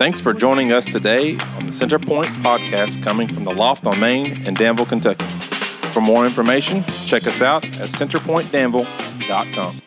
Thanks for joining us today on the Centerpoint podcast coming from the Loft on Main in Danville, Kentucky. For more information, check us out at centerpointdanville.com.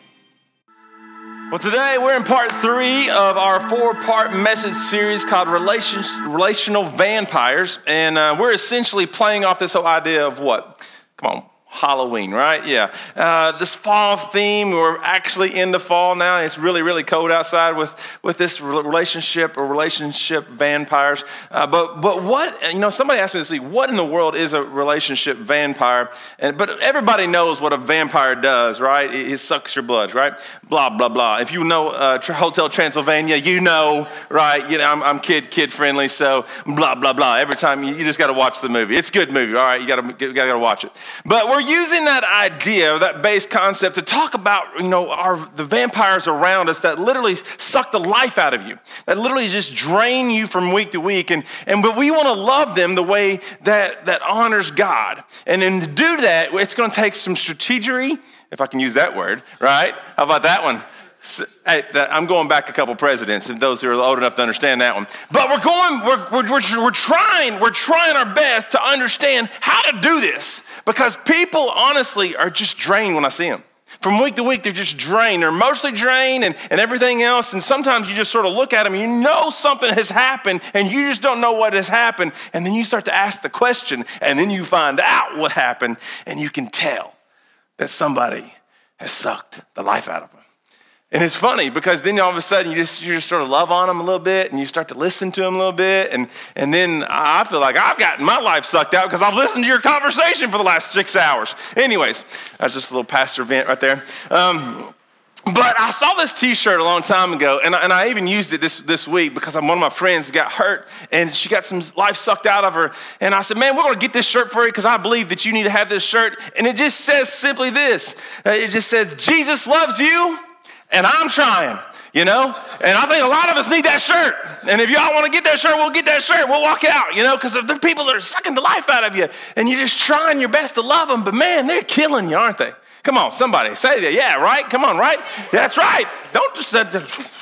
Well, today we're in part three of our four part message series called Relation, Relational Vampires. And uh, we're essentially playing off this whole idea of what? Come on, Halloween, right? Yeah. Uh, this fall theme, we're actually in the fall now. It's really, really cold outside with, with this relationship or relationship vampires. Uh, but, but what, you know, somebody asked me this week, what in the world is a relationship vampire? And, but everybody knows what a vampire does, right? It, it sucks your blood, right? Blah, blah, blah. If you know uh, Hotel Transylvania, you know, right? You know, I'm, I'm kid, kid friendly, so blah, blah, blah. Every time you, you just got to watch the movie. It's a good movie, all right? You got to watch it. But we're using that idea, that base concept, to talk about you know our the vampires around us that literally suck the life out of you, that literally just drain you from week to week, and and but we want to love them the way that that honors God, and to do that, it's going to take some strategy, if I can use that word, right? How about that one? I'm going back a couple presidents, and those who are old enough to understand that one. But we're going, we're, we're, we're, trying, we're trying our best to understand how to do this because people, honestly, are just drained when I see them. From week to week, they're just drained. They're mostly drained and, and everything else. And sometimes you just sort of look at them and you know something has happened and you just don't know what has happened. And then you start to ask the question and then you find out what happened and you can tell that somebody has sucked the life out of them. And it's funny because then all of a sudden you just, you just sort of love on them a little bit and you start to listen to them a little bit. And, and then I feel like I've gotten my life sucked out because I've listened to your conversation for the last six hours. Anyways, that's just a little pastor vent right there. Um, but I saw this T-shirt a long time ago, and I, and I even used it this, this week because one of my friends got hurt, and she got some life sucked out of her. And I said, "Man, we're going to get this shirt for you because I believe that you need to have this shirt." And it just says simply this: uh, It just says, "Jesus loves you." And I'm trying, you know? And I think a lot of us need that shirt. And if y'all want to get that shirt, we'll get that shirt. We'll walk out, you know, because the people that are sucking the life out of you and you're just trying your best to love them, but man, they're killing you, aren't they? Come on, somebody say that. Yeah, right? Come on, right? That's right. Don't just say,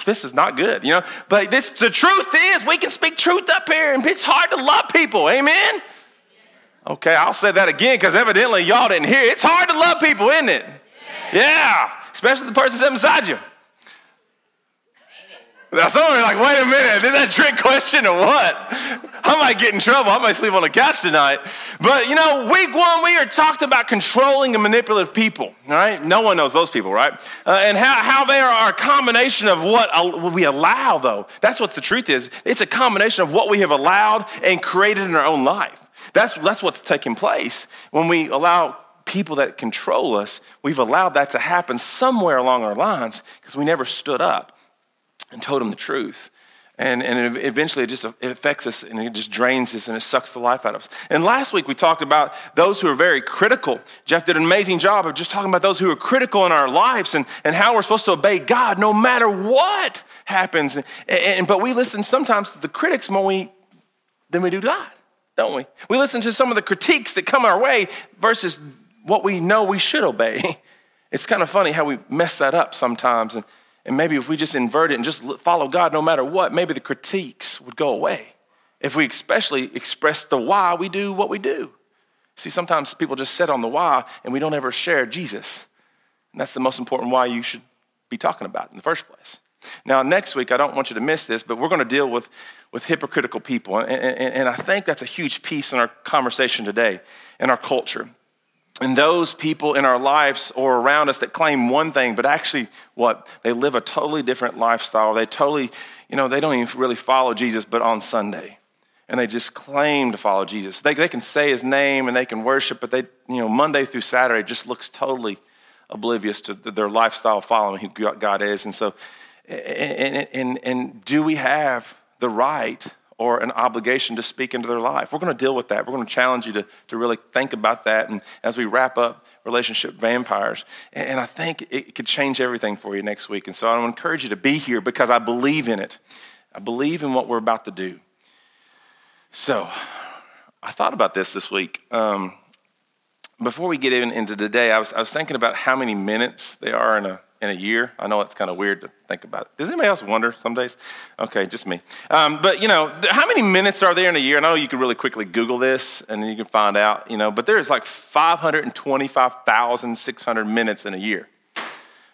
this is not good, you know? But this, the truth is, we can speak truth up here, and it's hard to love people. Amen? Okay, I'll say that again because evidently y'all didn't hear. It's hard to love people, isn't it? Yeah especially the person sitting beside you. Now, are like, wait a minute, is that a trick question or what? I might get in trouble. I might sleep on the couch tonight. But, you know, week one, we are talked about controlling and manipulative people, right? No one knows those people, right? Uh, and how, how they are a combination of what we allow, though. That's what the truth is. It's a combination of what we have allowed and created in our own life. That's, that's what's taking place when we allow people that control us, we've allowed that to happen somewhere along our lines because we never stood up and told them the truth. And, and eventually it just it affects us and it just drains us and it sucks the life out of us. And last week we talked about those who are very critical. Jeff did an amazing job of just talking about those who are critical in our lives and, and how we're supposed to obey God no matter what happens. And, and, but we listen sometimes to the critics more we, than we do God, don't we? We listen to some of the critiques that come our way versus what we know we should obey. It's kind of funny how we mess that up sometimes. And, and maybe if we just invert it and just follow God no matter what, maybe the critiques would go away. If we especially express the why we do what we do. See, sometimes people just sit on the why and we don't ever share Jesus. And that's the most important why you should be talking about in the first place. Now, next week, I don't want you to miss this, but we're going to deal with, with hypocritical people. And, and, and I think that's a huge piece in our conversation today, in our culture and those people in our lives or around us that claim one thing, but actually what? They live a totally different lifestyle. They totally, you know, they don't even really follow Jesus, but on Sunday. And they just claim to follow Jesus. They, they can say his name and they can worship, but they, you know, Monday through Saturday just looks totally oblivious to their lifestyle following who God is. And so, and, and, and do we have the right or an obligation to speak into their life. We're going to deal with that. We're going to challenge you to, to really think about that. And as we wrap up relationship vampires, and I think it could change everything for you next week. And so I want to encourage you to be here because I believe in it. I believe in what we're about to do. So I thought about this this week. Um, before we get in, into today, I was, I was thinking about how many minutes there are in a, in a year? I know it's kind of weird to think about. Does anybody else wonder some days? Okay, just me. Um, but you know, how many minutes are there in a year? And I know you can really quickly Google this and you can find out. You know, but there's like 525,600 minutes in a year.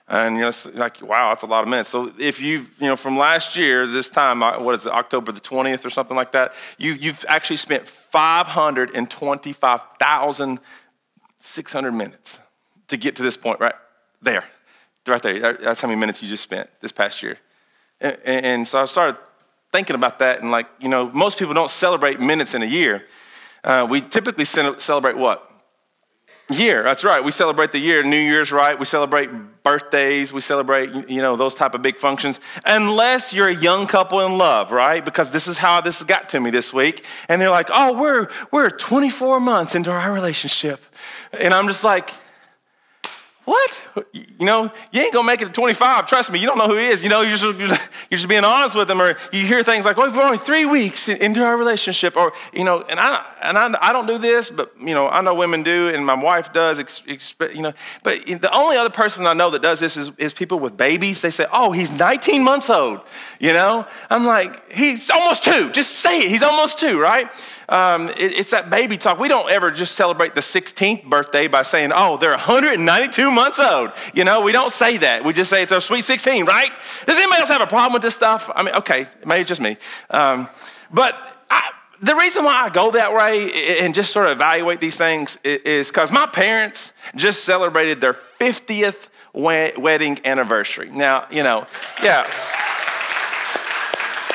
And you know, it's like, wow, that's a lot of minutes. So if you, you know, from last year, this time, uh, what is it, October the 20th or something like that, you, you've actually spent 525,600 minutes to get to this point right there. Right there. That's how many minutes you just spent this past year. And, and so I started thinking about that, and like, you know, most people don't celebrate minutes in a year. Uh, we typically celebrate what? year. That's right. We celebrate the year. New Year's, right? We celebrate birthdays. We celebrate, you know, those type of big functions. Unless you're a young couple in love, right? Because this is how this got to me this week. And they're like, oh, we're, we're 24 months into our relationship. And I'm just like, what? You know, you ain't gonna make it to 25. Trust me, you don't know who he is. You know, you're just, you're just being honest with him, or you hear things like, well, we're only three weeks into our relationship, or, you know, and I, and I, I don't do this, but, you know, I know women do, and my wife does, you know, but the only other person I know that does this is, is people with babies. They say, oh, he's 19 months old, you know? I'm like, he's almost two. Just say it. He's almost two, right? Um, it, it's that baby talk. We don't ever just celebrate the 16th birthday by saying, oh, they're 192 months old. You know, we don't say that. We just say it's a sweet 16, right? Does anybody else have a problem with this stuff? I mean, okay, maybe it's just me. Um, but I, the reason why I go that way and just sort of evaluate these things is because my parents just celebrated their 50th wedding anniversary. Now, you know, yeah.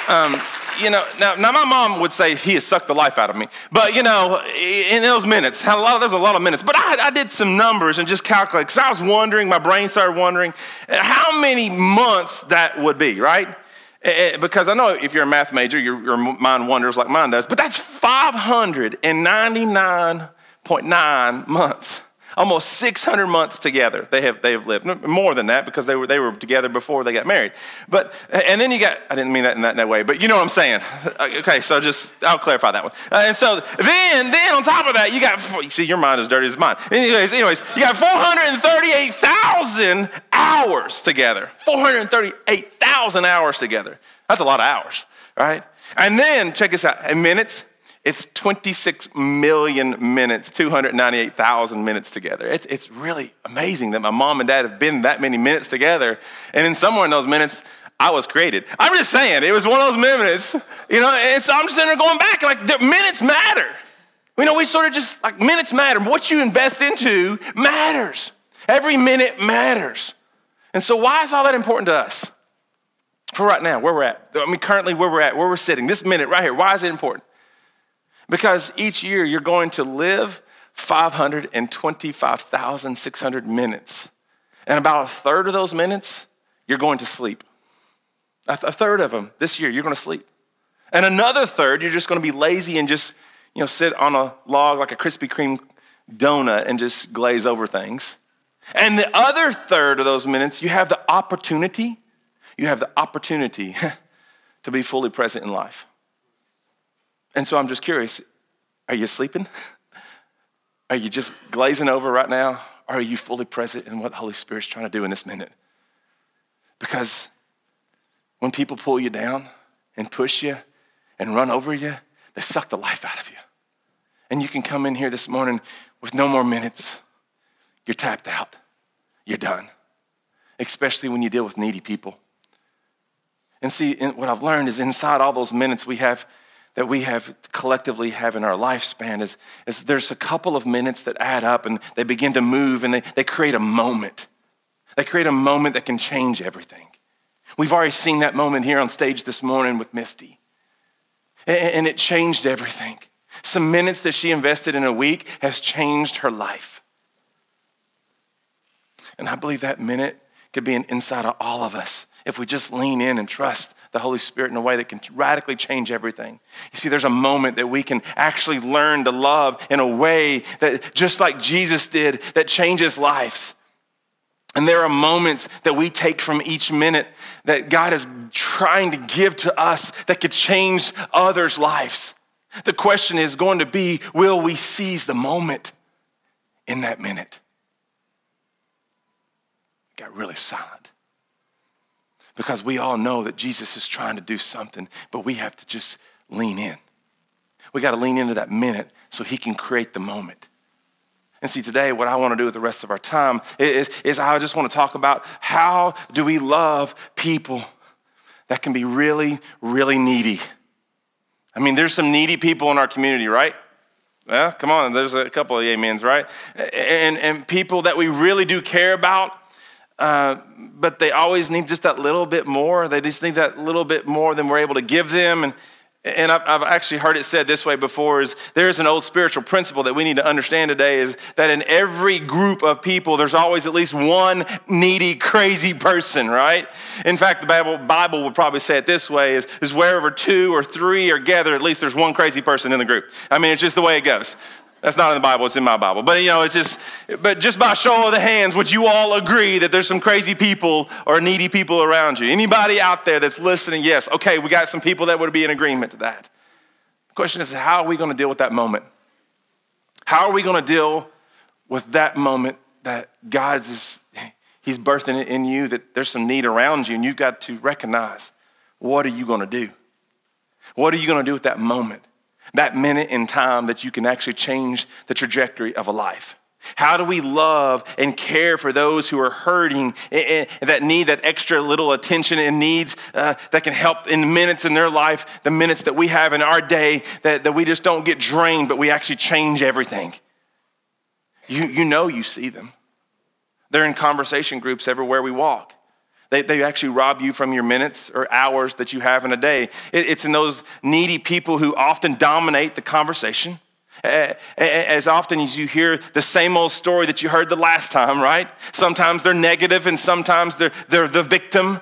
Um, you know, now, now my mom would say he has sucked the life out of me. But, you know, in those minutes, a lot of, there's a lot of minutes. But I, I did some numbers and just calculated because I was wondering, my brain started wondering how many months that would be, right? Because I know if you're a math major, your, your mind wonders like mine does. But that's 599.9 months almost 600 months together they have, they have lived. More than that because they were, they were together before they got married. But and then you got i didn't mean that in that, in that way but you know what i'm saying. Uh, okay so just i'll clarify that one. Uh, and so then then on top of that you got see your mind is dirty as mine. Anyways anyways you got 438000 hours together. 438000 hours together. That's a lot of hours right? And then check this out in minutes it's 26 million minutes, 298,000 minutes together. It's, it's really amazing that my mom and dad have been that many minutes together. And in somewhere in those minutes, I was created. I'm just saying, it was one of those minutes, you know, and so I'm just sitting there going back, like, the minutes matter. You know, we sort of just, like, minutes matter. What you invest into matters. Every minute matters. And so, why is all that important to us? For right now, where we're at. I mean, currently, where we're at, where we're sitting, this minute right here, why is it important? Because each year you're going to live 525,600 minutes. And about a third of those minutes, you're going to sleep. A, th- a third of them this year, you're going to sleep. And another third, you're just going to be lazy and just, you know, sit on a log like a Krispy Kreme donut and just glaze over things. And the other third of those minutes, you have the opportunity, you have the opportunity to be fully present in life. And so I'm just curious are you sleeping? Are you just glazing over right now? Or are you fully present in what the Holy Spirit's trying to do in this minute? Because when people pull you down and push you and run over you, they suck the life out of you. And you can come in here this morning with no more minutes. You're tapped out. You're done. Especially when you deal with needy people. And see, what I've learned is inside all those minutes, we have that we have collectively have in our lifespan is, is there's a couple of minutes that add up and they begin to move and they, they create a moment. They create a moment that can change everything. We've already seen that moment here on stage this morning with Misty. And, and it changed everything. Some minutes that she invested in a week has changed her life. And I believe that minute could be an inside of all of us if we just lean in and trust the Holy Spirit in a way that can radically change everything. You see, there's a moment that we can actually learn to love in a way that, just like Jesus did, that changes lives. And there are moments that we take from each minute that God is trying to give to us that could change others' lives. The question is going to be will we seize the moment in that minute? It got really silent. Because we all know that Jesus is trying to do something, but we have to just lean in. We got to lean into that minute so he can create the moment. And see, today, what I want to do with the rest of our time is, is I just want to talk about how do we love people that can be really, really needy. I mean, there's some needy people in our community, right? Yeah, come on, there's a couple of amens, right? And, and people that we really do care about, uh, but they always need just that little bit more. They just need that little bit more than we're able to give them. And, and I've, I've, actually heard it said this way before is there's an old spiritual principle that we need to understand today is that in every group of people there's always at least one needy crazy person right in fact the bible, bible would probably say it this way is, is wherever two or three are gathered at least there's one crazy person in the group i mean it's just the way it goes that's not in the Bible, it's in my Bible. But you know, it's just, but just by show of the hands, would you all agree that there's some crazy people or needy people around you? Anybody out there that's listening, yes, okay, we got some people that would be in agreement to that. The question is, how are we going to deal with that moment? How are we going to deal with that moment that God's is, He's birthing it in you, that there's some need around you, and you've got to recognize what are you going to do? What are you going to do with that moment? That minute in time that you can actually change the trajectory of a life? How do we love and care for those who are hurting and that need that extra little attention and needs uh, that can help in minutes in their life, the minutes that we have in our day, that, that we just don't get drained, but we actually change everything? You, you know you see them. They're in conversation groups everywhere we walk. They, they actually rob you from your minutes or hours that you have in a day. It, it's in those needy people who often dominate the conversation. As often as you hear the same old story that you heard the last time, right? Sometimes they're negative and sometimes they're, they're the victim.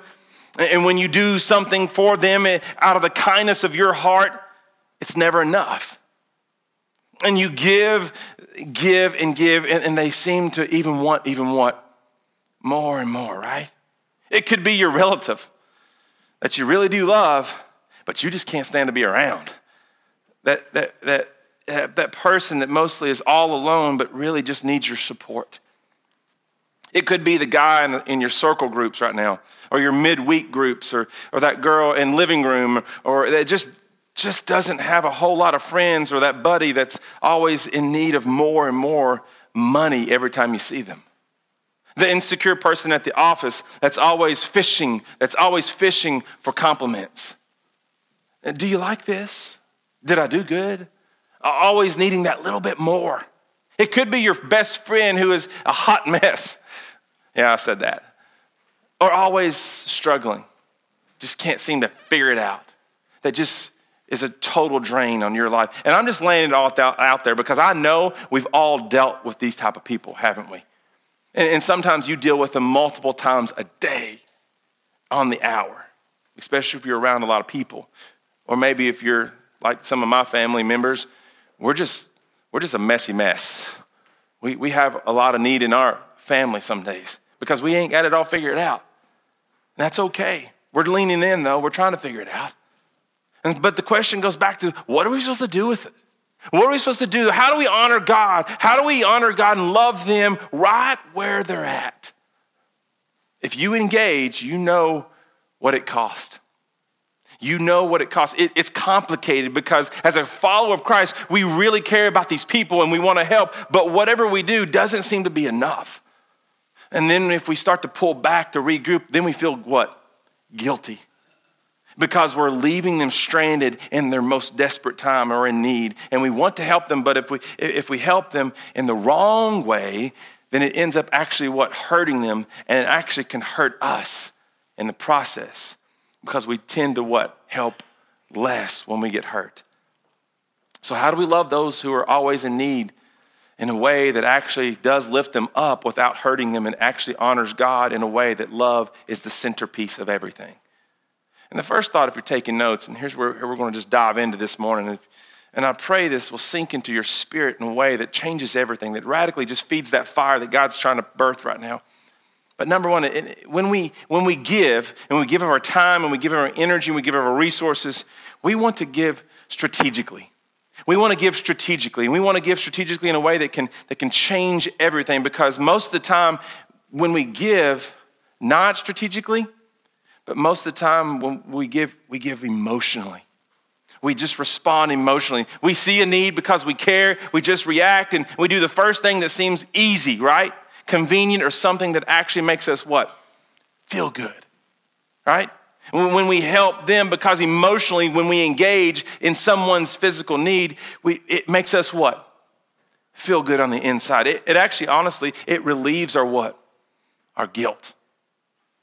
And when you do something for them eh, out of the kindness of your heart, it's never enough. And you give, give, and give, and, they seem to even want even what? More and more, right? It could be your relative that you really do love, but you just can't stand to be around. That, that, that, that person that mostly is all alone, but really just needs your support. It could be the guy in, in, your circle groups right now, or your midweek groups, or, or that girl in living room, or that just, just doesn't have a whole lot of friends, or that buddy that's always in need of more and more money every time you see them. The insecure person at the office that's always fishing, that's always fishing for compliments. Uh, do you like this? Did I do good? Always needing that little bit more. It could be your best friend who is a hot mess. Yeah, I said that. Or always struggling, just can't seem to figure it out. That just is a total drain on your life. And I'm just laying it all out there because I know we've all dealt with these type of people, haven't we? And, and sometimes you deal with them multiple times a day on the hour, especially if you're around a lot of people. Or maybe if you're like some of my family members, we're just, we're just a messy mess. We, we have a lot of need in our family some days because we ain't got it all figured out. That's okay. We're leaning in though, we're trying to figure it out. And, but the question goes back to what are we supposed to do with it? What are we supposed to do? How do we honor God? How do we honor God and love them right where they're at? If you engage, you know what it costs. You know what it costs. It, it's complicated because as a follower of Christ, we really care about these people and we want to help, but whatever we do doesn't seem to be enough. And then if we start to pull back to regroup, then we feel what? Guilty because we're leaving them stranded in their most desperate time or in need. And we want to help them, but if we, if we help them in the wrong way, then it ends up actually what? Hurting them, and it actually can hurt us in the process because we tend to what? Help less when we get hurt. So, how do we love those who are always in need in a way that actually does lift them up without hurting them and actually honors God in a way that love is the centerpiece of everything? And the first thought, if you're taking notes, and here's where we're going to just dive into this morning. And I pray this will sink into your spirit in a way that changes everything, that radically just feeds that fire that God's trying to birth right now. But number one, when we, when we give, and we give of our time, and we give of our energy, and we give of our resources, we want to give strategically. We want to give strategically, and we want to give strategically in a way that can, that can change everything because most of the time when we give, not strategically, but most of the time when we give, we give emotionally. We just respond emotionally. We see a need because we care, we just react, and we do the first thing that seems easy, right? Convenient or something that actually makes us what? Feel good, right? When we help them, because emotionally, when we engage in someone's physical need, we, it makes us what? Feel good on the inside. It, it actually, honestly, it relieves our what? Our guilt.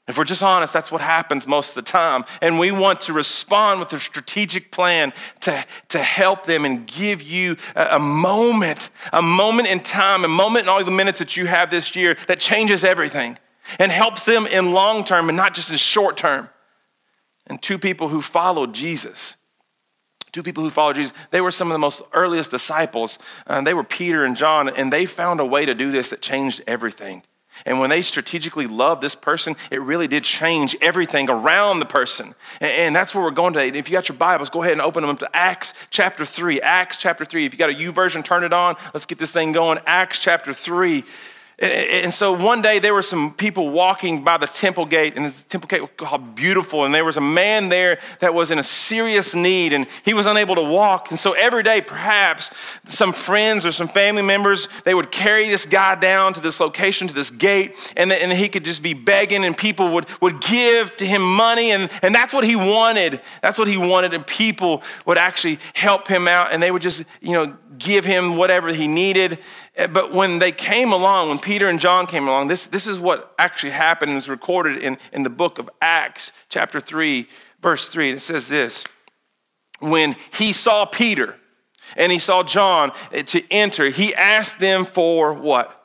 If we're just honest, that's what happens most of the time. And we want to respond with a strategic plan to, to help them and give you a, a, moment, a moment in time, a moment in all the minutes that you have this year that changes everything and helps them in long term and not just in short term. And two people who followed Jesus, two people who followed Jesus, they were some of the most earliest disciples. Uh, they were Peter and John, and they found a way to do this that changed everything. And when they strategically loved this person, it really did change everything around the person. And, that's where we're going today. If you got your Bibles, go ahead and open them up to Acts chapter 3. Acts chapter 3. If you got a YouVersion, turn it on. Let's get this thing going. Acts chapter 3. And so one day there were some people walking by the temple gate, and the temple gate was called Beautiful, and there was a man there that was in a serious need, and he was unable to walk. And so every day, perhaps some friends or some family members, they would carry this guy down to this location, to this gate, and, and he could just be begging, and people would, would give to him money, and, and that's what he wanted. That's what he wanted, and people would actually help him out, and they would just, you know, give him whatever he needed. But when they came along, when Peter and John came along, this, this is what actually happened and is recorded in, in the book of Acts, chapter 3, verse 3. And It says this When he saw Peter and he saw John eh, to enter, he asked them for what?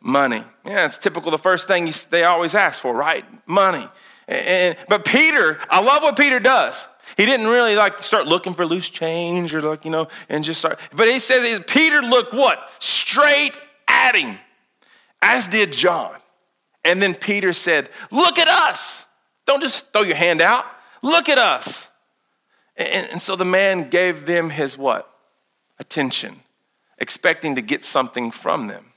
Money. Yeah, it's typical. The first thing they always ask for, right? Money. And, but Peter, I love what Peter does. He didn't really like start looking for loose change or like, you know, and just start. But he says Peter looked what? Straight at him, as did John. And then Peter said, Look at us. Don't just throw your hand out. Look at us. And, and so the man gave them his what? Attention, expecting to get something from them.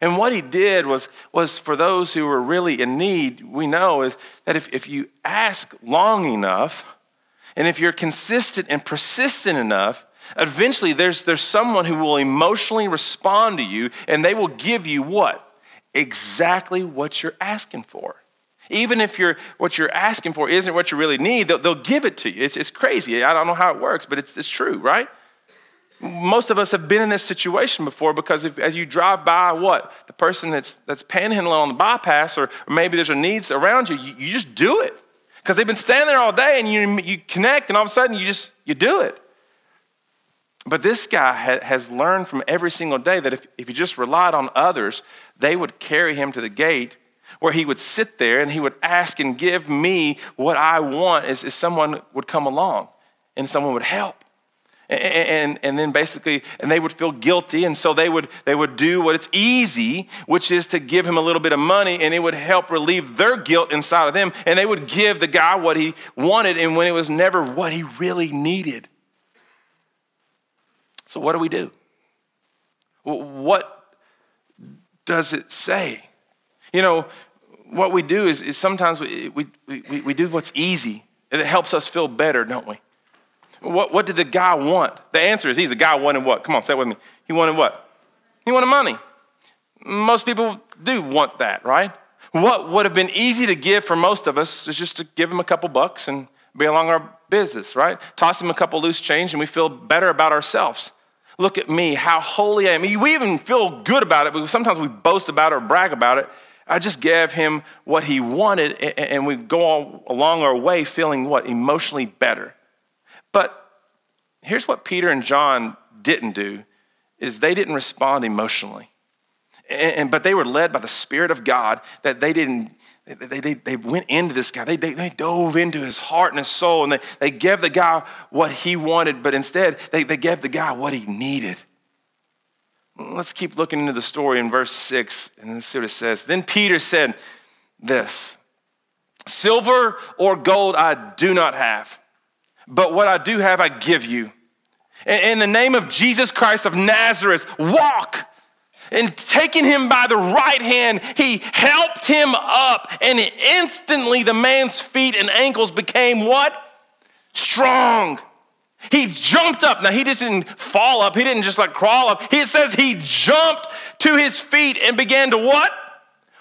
And what he did was, was for those who were really in need, we know is that if, if you ask long enough, and if you're consistent and persistent enough, eventually there's, there's someone who will emotionally respond to you and they will give you what? Exactly what you're asking for. Even if you're, what you're asking for isn't what you really need, they'll, they'll give it to you. It's, it's crazy. I don't know how it works, but it's, it's true, right? Most of us have been in this situation before because if, as you drive by what? The person that's, that's panhandling on the bypass, or, maybe there's a needs around you, you, you just do it because they've been standing there all day and you, you connect and all of a sudden you just you do it but this guy ha- has learned from every single day that if, if he just relied on others they would carry him to the gate where he would sit there and he would ask and give me what i want is someone would come along and someone would help. And, and then basically and they would feel guilty and so they would they would do what it's easy which is to give him a little bit of money and it would help relieve their guilt inside of them and they would give the guy what he wanted and when it was never what he really needed so what do we do what does it say you know what we do is, is sometimes we, we, we, we do what's easy it helps us feel better don't we what, what did the guy want? The answer is he's the guy wanted what? Come on, say it with me. He wanted what? He wanted money. Most people do want that, right? What would have been easy to give for most of us is just to give him a couple bucks and be along our business, right? Toss him a couple loose change and we feel better about ourselves. Look at me, how holy I am. We even feel good about it, but sometimes we boast about it or brag about it. I just gave him what he wanted, and we go along our way feeling what? Emotionally better. But here's what Peter and John didn't do is they didn't respond emotionally. And, but they were led by the Spirit of God that they didn't, they, they, they went into this guy. They, they, they dove into his heart and his soul, and they, they gave the guy what he wanted, but instead they, they gave the guy what he needed. Let's keep looking into the story in verse 6, and let's see what it says. Then Peter said this Silver or gold I do not have but what I do have, I give you. In the name of Jesus Christ of Nazareth, walk. And taking him by the right hand, he helped him up. And instantly the man's feet and ankles became what? Strong. He jumped up. Now, he just didn't fall up. He didn't just like crawl up. He says he jumped to his feet and began to what?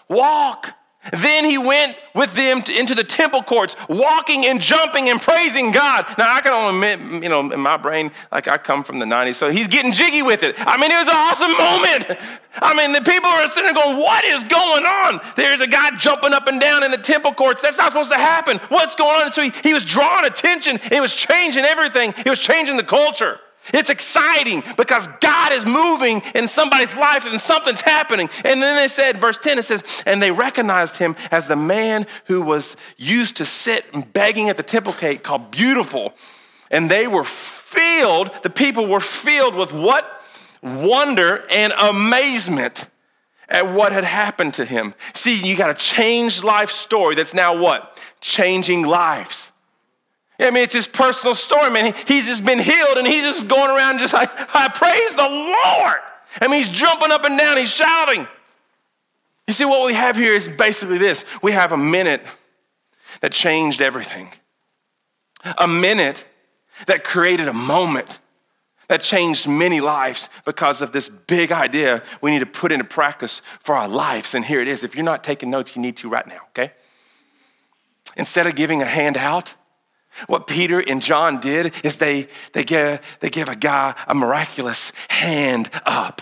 Walk. Then he went with them to, into the temple courts, walking and jumping and praising God. Now, I can only admit, you know, in my brain, like I come from the 90s, so he's getting jiggy with it. I mean, it was an awesome moment. I mean, the people are sitting there going, What is going on? There's a guy jumping up and down in the temple courts. That's not supposed to happen. What's going on? And so he, he was drawing attention. It was changing everything, it was changing the culture. It's exciting because God is moving in somebody's life and something's happening. And then they said, verse 10, it says, and they recognized him as the man who was used to sit begging at the temple gate called Beautiful. And they were filled, the people were filled with what? Wonder and amazement at what had happened to him. See, you got a changed life story that's now what? Changing lives. I mean, it's his personal story, man. He's just been healed and he's just going around just like, I praise the Lord. I mean, he's jumping up and down, he's shouting. You see, what we have here is basically this we have a minute that changed everything, a minute that created a moment that changed many lives because of this big idea we need to put into practice for our lives. And here it is. If you're not taking notes, you need to right now, okay? Instead of giving a handout, what Peter and John did is they, they, give, they give a guy a miraculous hand up.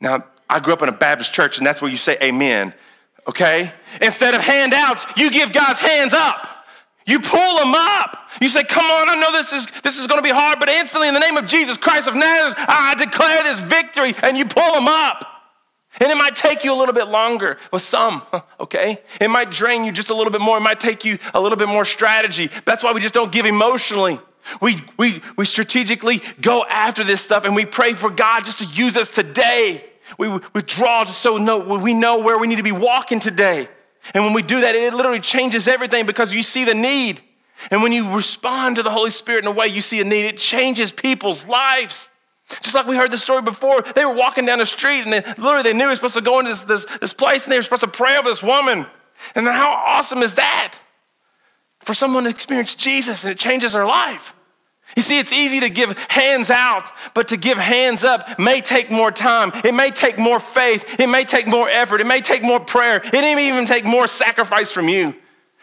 Now, I grew up in a Baptist church, and that's where you say amen, okay? Instead of handouts, you give guys hands up. You pull them up. You say, Come on, I know this is, this is going to be hard, but instantly, in the name of Jesus Christ of Nazareth, I declare this victory, and you pull them up. And it might take you a little bit longer with some, okay? It might drain you just a little bit more. It might take you a little bit more strategy. That's why we just don't give emotionally. We, we, we strategically go after this stuff and we pray for God just to use us today. We withdraw just so know, we know where we need to be walking today. And when we do that, it literally changes everything because you see the need. And when you respond to the Holy Spirit in a way you see a need, it changes people's lives. Just like we heard the story before, they were walking down the street and they literally they knew they were supposed to go into this, this, this place and they were supposed to pray over this woman. And how awesome is that? For someone to experience Jesus and it changes their life. You see, it's easy to give hands out, but to give hands up may take more time. It may take more faith. It may take more effort. It may take more prayer. It may even take more sacrifice from you.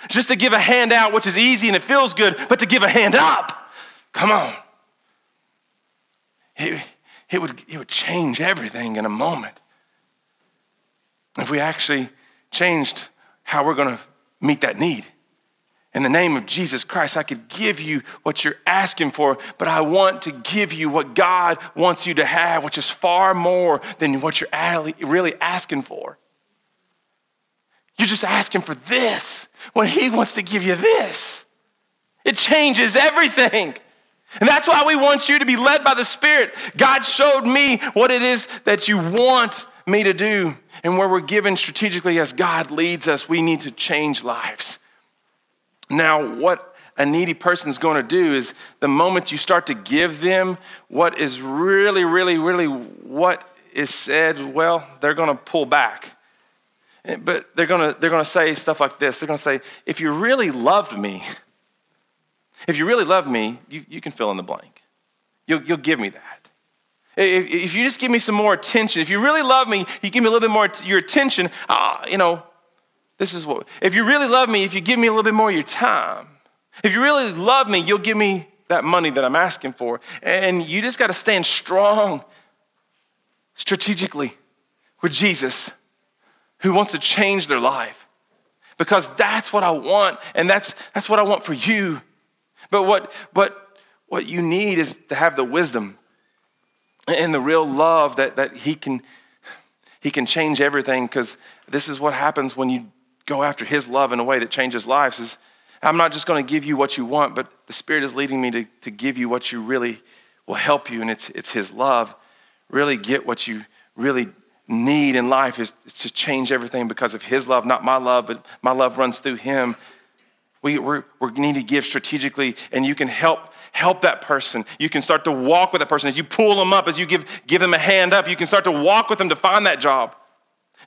Just to give a hand out, which is easy and it feels good, but to give a hand up, come on it, it, would, it would change everything in a moment. If we actually changed how we're going to meet that need. In the name of Jesus Christ, I could give you what you're asking for, but I want to give you what God wants you to have, which is far more than what you're really asking for. You're just asking for this when He wants to give you this. It changes everything. And that's why we want you to be led by the Spirit. God showed me what it is that you want me to do. And where we're given strategically as God leads us, we need to change lives. Now, what a needy person is going to do is the moment you start to give them what is really, really, really what is said, well, they're going to pull back. Eh, but they're going to, they're going to say stuff like this. They're going to say, if you really loved me, if you really love me, you, you can fill in the blank. You'll, you'll give me that. If, if, you just give me some more attention, if you really love me, you give me a little bit more your attention, uh, you know, this is what, if you really love me, if you give me a little bit more of your time, if you really love me, you'll give me that money that I'm asking for. And you just got to stand strong strategically with Jesus who wants to change their life. Because that's what I want, and that's, that's what I want for you. But what, what, what you need is to have the wisdom and the real love that, that he, can, he can change everything. Because this is what happens when you go after his love in a way that changes lives is i'm not just going to give you what you want but the spirit is leading me to, to give you what you really will help you and it's, it's his love. Really get what you really need in life is, is to change everything because of his love not my love but my love runs through him we, we need to give strategically, and you can help help that person. You can start to walk with that person. As you pull them up, as you give, give them a hand up, you can start to walk with them to find that job.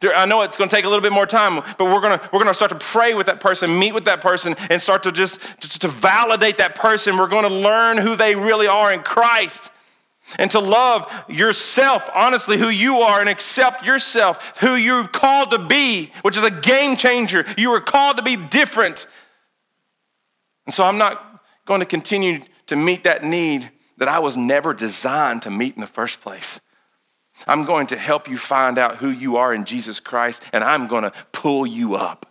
I know it's going to take a little bit more time, but we're going to, we're going to start to pray with that person, meet with that person, and start to just to, to validate that person. We're going to learn who they really are in Christ and to love yourself, honestly, who you are, and accept yourself, who you're called to be, which is a game changer. You were called to be different. And so I'm not going to continue to meet that need that I was never designed to meet in the first place. I'm going to help you find out who you are in Jesus Christ, and I'm going to pull you up.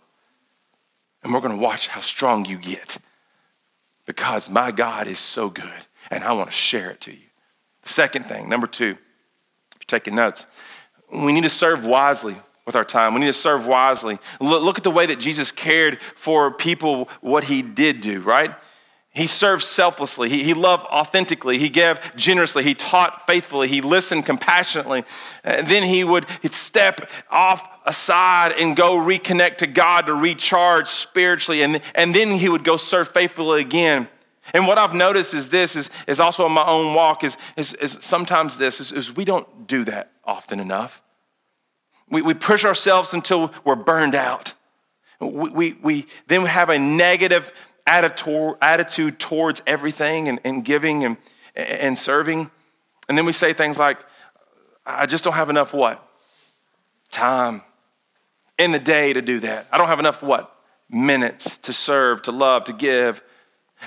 And we're going to watch how strong you get because my God is so good, and I want to share it to you. The second thing, number two, if you're taking notes, we need to serve wisely with our time. We need to serve wisely. Look, at the way that Jesus cared for people, what he did do, right? He served selflessly. He, he loved authentically. He gave generously. He taught faithfully. He listened compassionately. And then he would he'd step off aside and go reconnect to God to recharge spiritually. And, and then he would go serve faithfully again. And what I've noticed is this is, is also in my own walk is, is, is sometimes this is, is, we don't do that often enough. We, we push ourselves until we're burned out. We, we, we then we have a negative attitude, attitude towards everything and, and giving and, and serving. And then we say things like, I just don't have enough what? Time in the day to do that. I don't have enough what? Minutes to serve, to love, to give.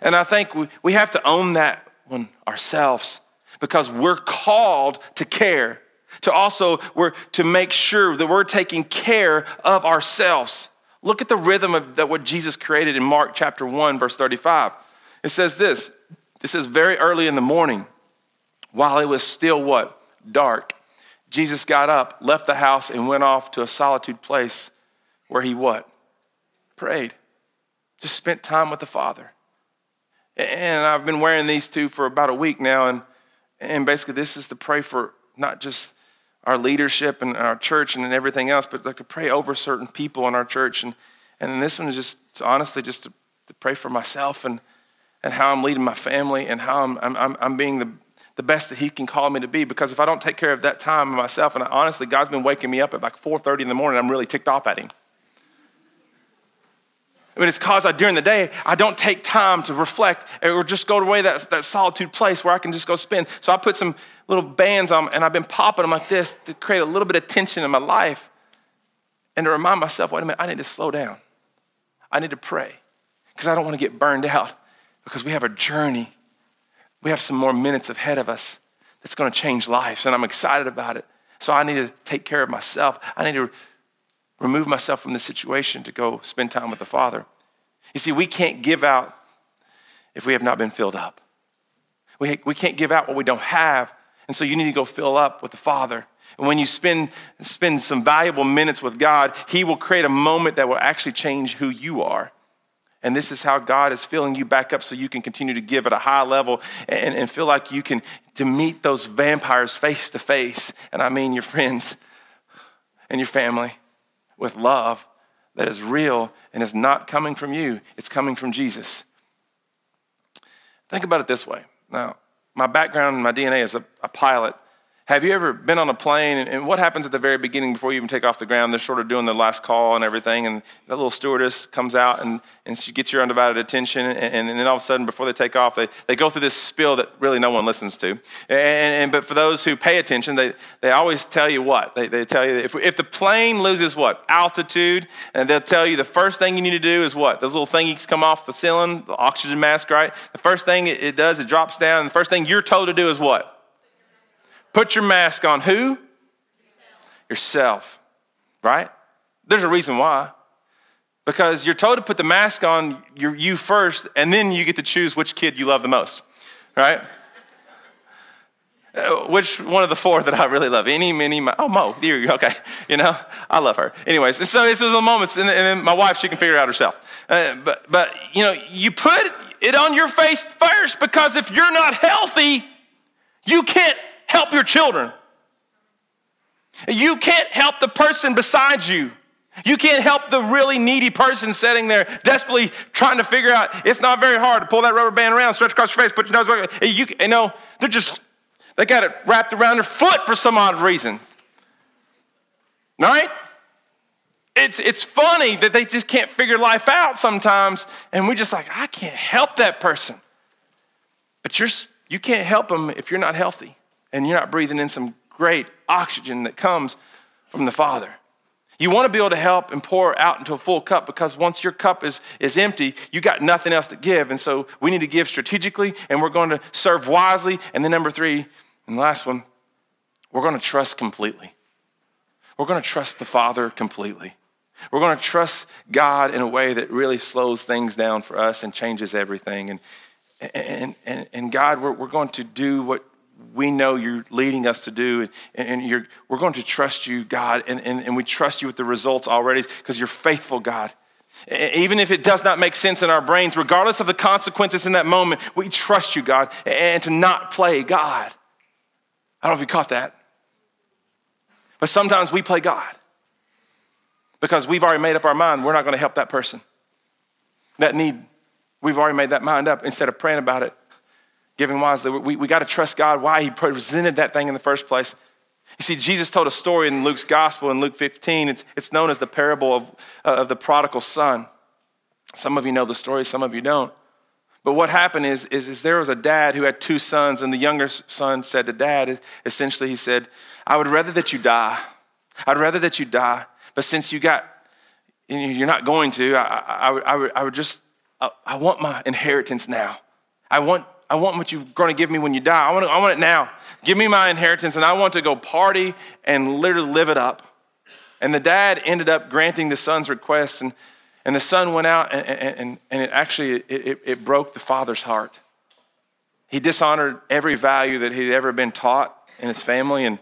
And I think we, we have to own that one ourselves because we're called to care. To also, we're to make sure that we're taking care of ourselves. Look at the rhythm of that what Jesus created in Mark chapter 1, verse 35. It says this. It says, very early in the morning, while it was still what? Dark. Jesus got up, left the house, and went off to a solitude place where he what? Prayed. Just spent time with the Father. And I've been wearing these two for about a week now. And, and basically, this is to pray for not just our leadership and our church and everything else, but like to pray over certain people in our church. And, and this one is just honestly just to, to pray for myself and, and how I'm leading my family and how I'm, I'm, I'm being the, the best that he can call me to be. Because if I don't take care of that time myself, and I, honestly, God's been waking me up at like 4.30 in the morning, I'm really ticked off at him. Mean, it's because I, during the day, I don't take time to reflect or just go away that, that solitude place where I can just go spend. So I put some little bands on and I've been popping them like this to create a little bit of tension in my life and to remind myself, wait a minute, I need to slow down. I need to pray because I don't want to get burned out because we have a journey. We have some more minutes ahead of us that's going to change lives and I'm excited about it. So I need to take care of myself. I need to remove myself from the situation to go spend time with the Father. You see, we can't give out if we have not been filled up. We, we can't give out what we don't have. And so you need to go fill up with the Father. And when you spend, spend some valuable minutes with God, He will create a moment that will actually change who you are. And this is how God is filling you back up so you can continue to give at a high level and, and feel like you can to meet those vampires face to face. And I mean your friends and your family with love that is real and is not coming from you, it's coming from Jesus. Think about it this way. Now, my background, my DNA is a, a pilot. Have you ever been on a plane and, and, what happens at the very beginning before you even take off the ground? They're sort of doing the last call and everything, and that little stewardess comes out and, and she gets your undivided attention. And, and then all of a sudden, before they take off, they, they go through this spiel that really no one listens to. And, and but for those who pay attention, they, they always tell you what? They, they tell you if, if the plane loses what? Altitude, and they'll tell you the first thing you need to do is what? Those little thingies come off the ceiling, the oxygen mask, right? The first thing it, it does, it drops down. And the first thing you're told to do is what? Put your mask on who? Yourself. Yourself. Right? There's a reason why. Because you're told to put the mask on your, you first, and then you get to choose which kid you love the most. Right? Uh, which one of the four that I really love? Any, many, my, oh, Mo, dear, okay. You know, I love her. Anyways, so this was a moment, and, then my wife, she can figure it out herself. Uh, but, but, you know, you put it on your face first because if you're not healthy, you can't help your children. You can't help the person beside you. You can't help the really needy person sitting there desperately trying to figure out. It's not very hard to pull that rubber band around, stretch across your face, put your nose. You, you know, they're just they got it wrapped around their foot for some odd reason. Right? It's, it's funny that they just can't figure life out sometimes, and we're just like, I can't help that person. But you're, you can't help them if you're not healthy and you're not breathing in some great oxygen that comes from the Father. You want to be able to help and pour out into a full cup because once your cup is, is empty, you got nothing else to give. And so we need to give strategically and we're going to serve wisely. And then, number three, and the last one, we're going to trust completely. We're going to trust the Father completely. We're going to trust God in a way that really slows things down for us and changes everything. And, and, and, and God, we're, we're going to do what we know you're leading us to do, and, and we're going to trust you, God, and, and, and we trust you with the results already because you're faithful, God. Even if it does not make sense in our brains, regardless of the consequences in that moment, we trust you, God, and to not play God. I don't know if you caught that. But sometimes we play God because we've already made up our mind we're not going to help that person. That need, we've already made that mind up instead of praying about it giving wisely. We, we got to trust God why He presented that thing in the first place. You see, Jesus told a story in Luke's gospel in Luke 15. It's, it's known as the parable of, uh, of the prodigal son. Some of you know the story, some of you don't. But what happened is, is, is there was a dad who had two sons, and the younger son said to dad, essentially, he said, I would rather that you die. I'd rather that you die. But since you got, you're not going to, I, I, I, would, I would, I would just, I, I want my inheritance now. I want I want what you're going to give me when you die. I want, it, I want it now. Give me my inheritance, and I want to go party and literally live it up. And the dad ended up granting the son's request, and, and the son went out, and, and, and it actually it, it, it broke the father's heart. He dishonored every value that he'd ever been taught in his family, and,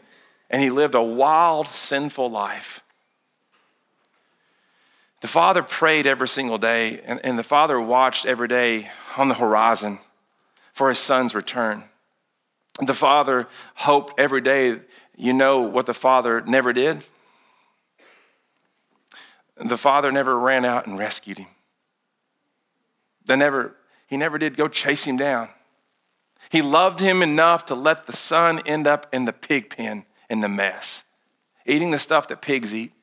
and he lived a wild, sinful life. The father prayed every single day, and, and the father watched every day on the horizon for his son's return. The father hoped every day, you know what the father never did? The father never ran out and rescued him. They never, he never did go chase him down. He loved him enough to let the son end up in the pig pen in the mess, eating the stuff that pigs eat.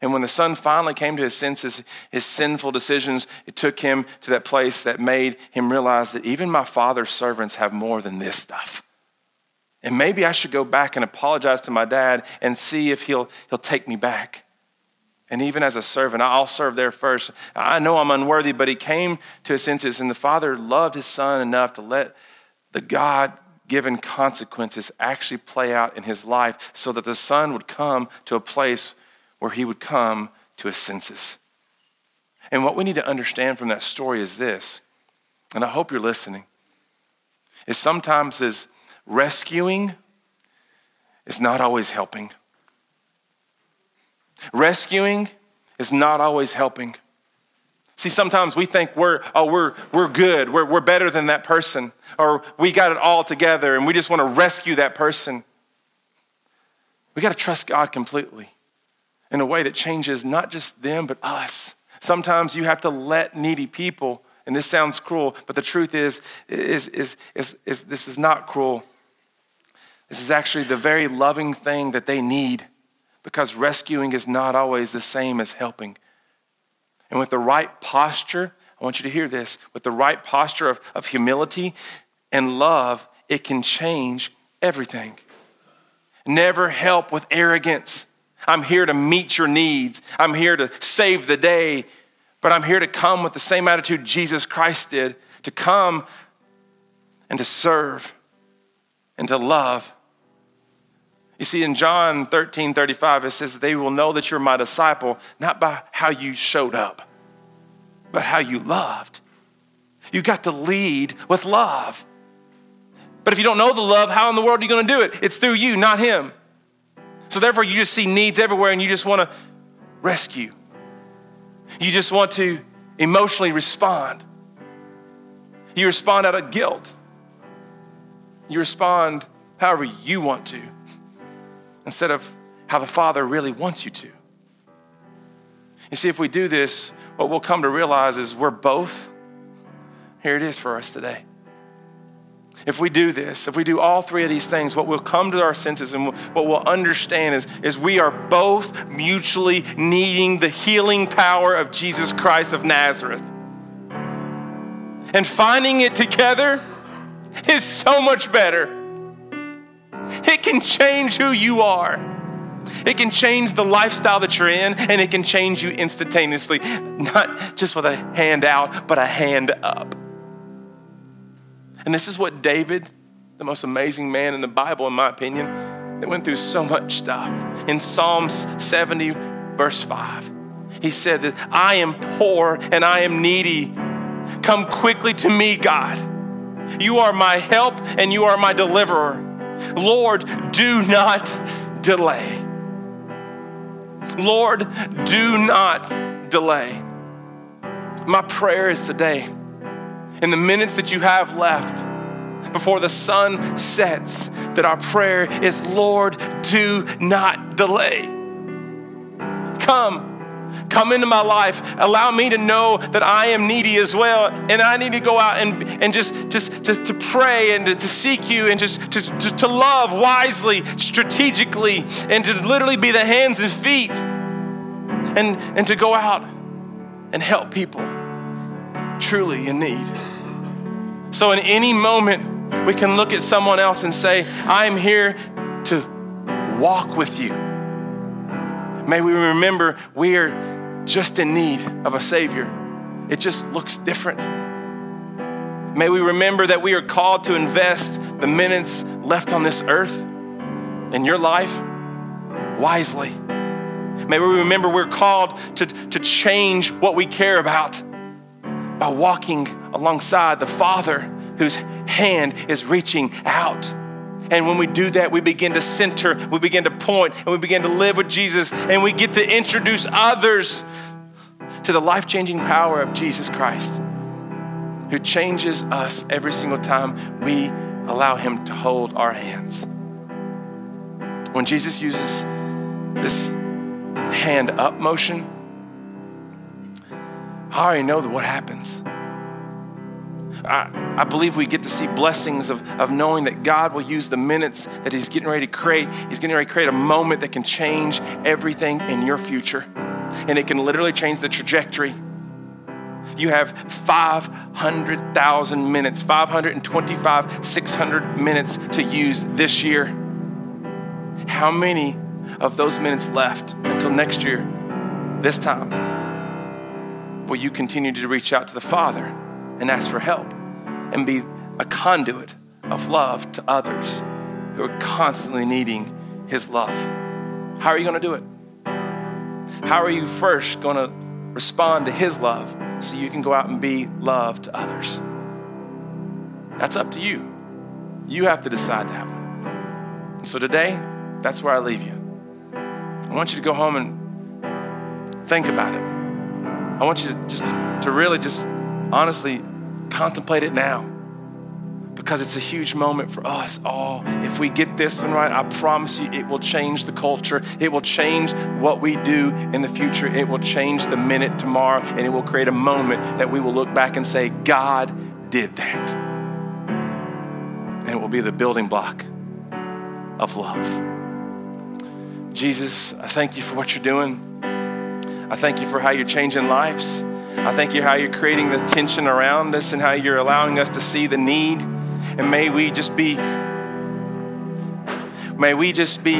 And when the son finally came to his senses, his sinful decisions, it took him to that place that made him realize that even my father's servants have more than this stuff. And maybe I should go back and apologize to my dad and see if he'll, he'll take me back. And even as a servant, I'll serve there first. I know I'm unworthy, but he came to his senses, and the father loved his son enough to let the God given consequences actually play out in his life so that the son would come to a place where he would come to his senses. And what we need to understand from that story is this, and I hope you're listening, is sometimes is rescuing is not always helping. Rescuing is not always helping. See, sometimes we think we're, oh, we're, we're good, we're, we're better than that person, or we got it all together and we just want to rescue that person. We got to trust God completely in a way that changes not just them, but us. Sometimes you have to let needy people, and this sounds cruel, but the truth is, is, is, is, is this is not cruel. This is actually the very loving thing that they need because rescuing is not always the same as helping. And with the right posture, I want you to hear this with the right posture of, of humility and love, it can change everything. Never help with arrogance. I'm here to meet your needs. I'm here to save the day. But I'm here to come with the same attitude Jesus Christ did to come and to serve and to love. You see, in John 13 35, it says, They will know that you're my disciple, not by how you showed up, but how you loved. You got to lead with love. But if you don't know the love, how in the world are you going to do it? It's through you, not him. So therefore, you just see needs everywhere and you just want to rescue. You just want to emotionally respond. You respond out of guilt. You respond however you want to instead of how the Father really wants you to. You see, if we do this, what we'll come to realize is we're both. Here it is for us today. If we do this, if we do all three of these things, what will come to our senses and what we'll understand is, is we are both mutually needing the healing power of Jesus Christ of Nazareth. And finding it together is so much better. It can change who you are. It can change the lifestyle that you're in, and it can change you instantaneously, not just with a hand out, but a hand up. And this is what David, the most amazing man in the Bible, in my opinion, that went through so much stuff. In Psalms 70, verse 5, he said that I am poor and I am needy. Come quickly to me, God. You are my help and you are my deliverer. Lord, do not delay. Lord, do not delay. My prayer is today, in the minutes that you have left before the sun sets, that our prayer is, Lord, do not delay. Come Come into my life. Allow me to know that I am needy as well. And I need to go out and, and just, just, just to pray and to, to seek you and just to, to, to love wisely, strategically, and to literally be the hands and feet and, and to go out and help people truly in need. So, in any moment, we can look at someone else and say, I'm here to walk with you. May we remember we are just in need of a Savior. It just looks different. May we remember that we are called to invest the minutes left on this earth in your life wisely. May we remember we're called to, to change what we care about by walking alongside the Father whose hand is reaching out. And when we do that, we begin to center, we begin to point, and we begin to live with Jesus, and we get to introduce others to the life changing power of Jesus Christ, who changes us every single time we allow Him to hold our hands. When Jesus uses this hand up motion, I already know what happens. I, I believe we get to see blessings of, of knowing that God will use the minutes that He's getting ready to create. He's getting ready to create a moment that can change everything in your future. And it can literally change the trajectory. You have 500,000 minutes, 525, 600 minutes to use this year. How many of those minutes left until next year, this time, will you continue to reach out to the Father and ask for help and be a conduit of love to others who are constantly needing His love? How are you going to do it? How are you first going to respond to His love so you can go out and be love to others? That's up to you. You have to decide that one. So today, that's where I leave you. I want you to go home and think about it. I want you to just to really just honestly contemplate it now because it's a huge moment for us all. If we get this one right, I promise you it will change the culture. It will change what we do in the future. It will change the minute tomorrow, and it will create a moment that we will look back and say, God did that. And it will be the building block of love. Jesus, I thank you for what you're doing. I thank you for how you're changing lives. I thank you how you're creating the tension around us and how you're allowing us to see the need. And may we just be, may we just be,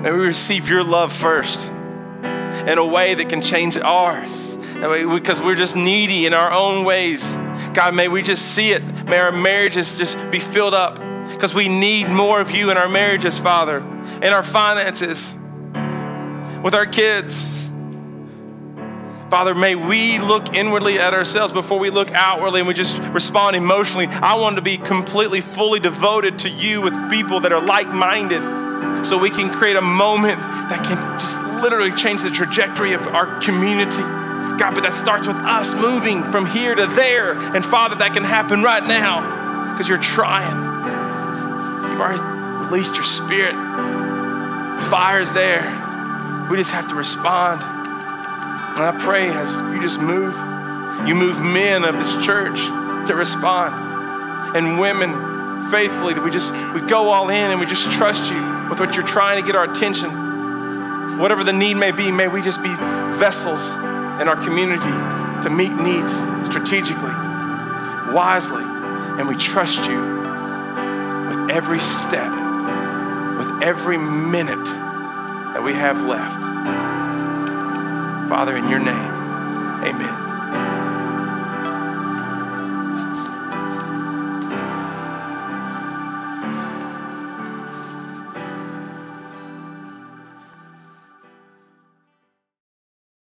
may we receive your love first in a way that can change ours because we're just needy in our own ways. God, may we just see it. May our marriages just be filled up because we need more of you in our marriages, Father, in our finances, with our kids. Father, may we look inwardly at ourselves before we look outwardly and we just respond emotionally. I want to be completely, fully devoted to you with people that are like minded so we can create a moment that can just literally change the trajectory of our community. God, but that starts with us moving from here to there. And Father, that can happen right now because you're trying. You've already released your spirit. fire is there. We just have to respond. And I pray as you just move, you move men of this church to respond and women faithfully that we just we go all in and we just trust you with what you're trying to get our attention. Whatever the need may be, may we just be vessels in our community to meet needs strategically, wisely, and we trust you with every step, with every minute that we have left. Father, in your name, amen.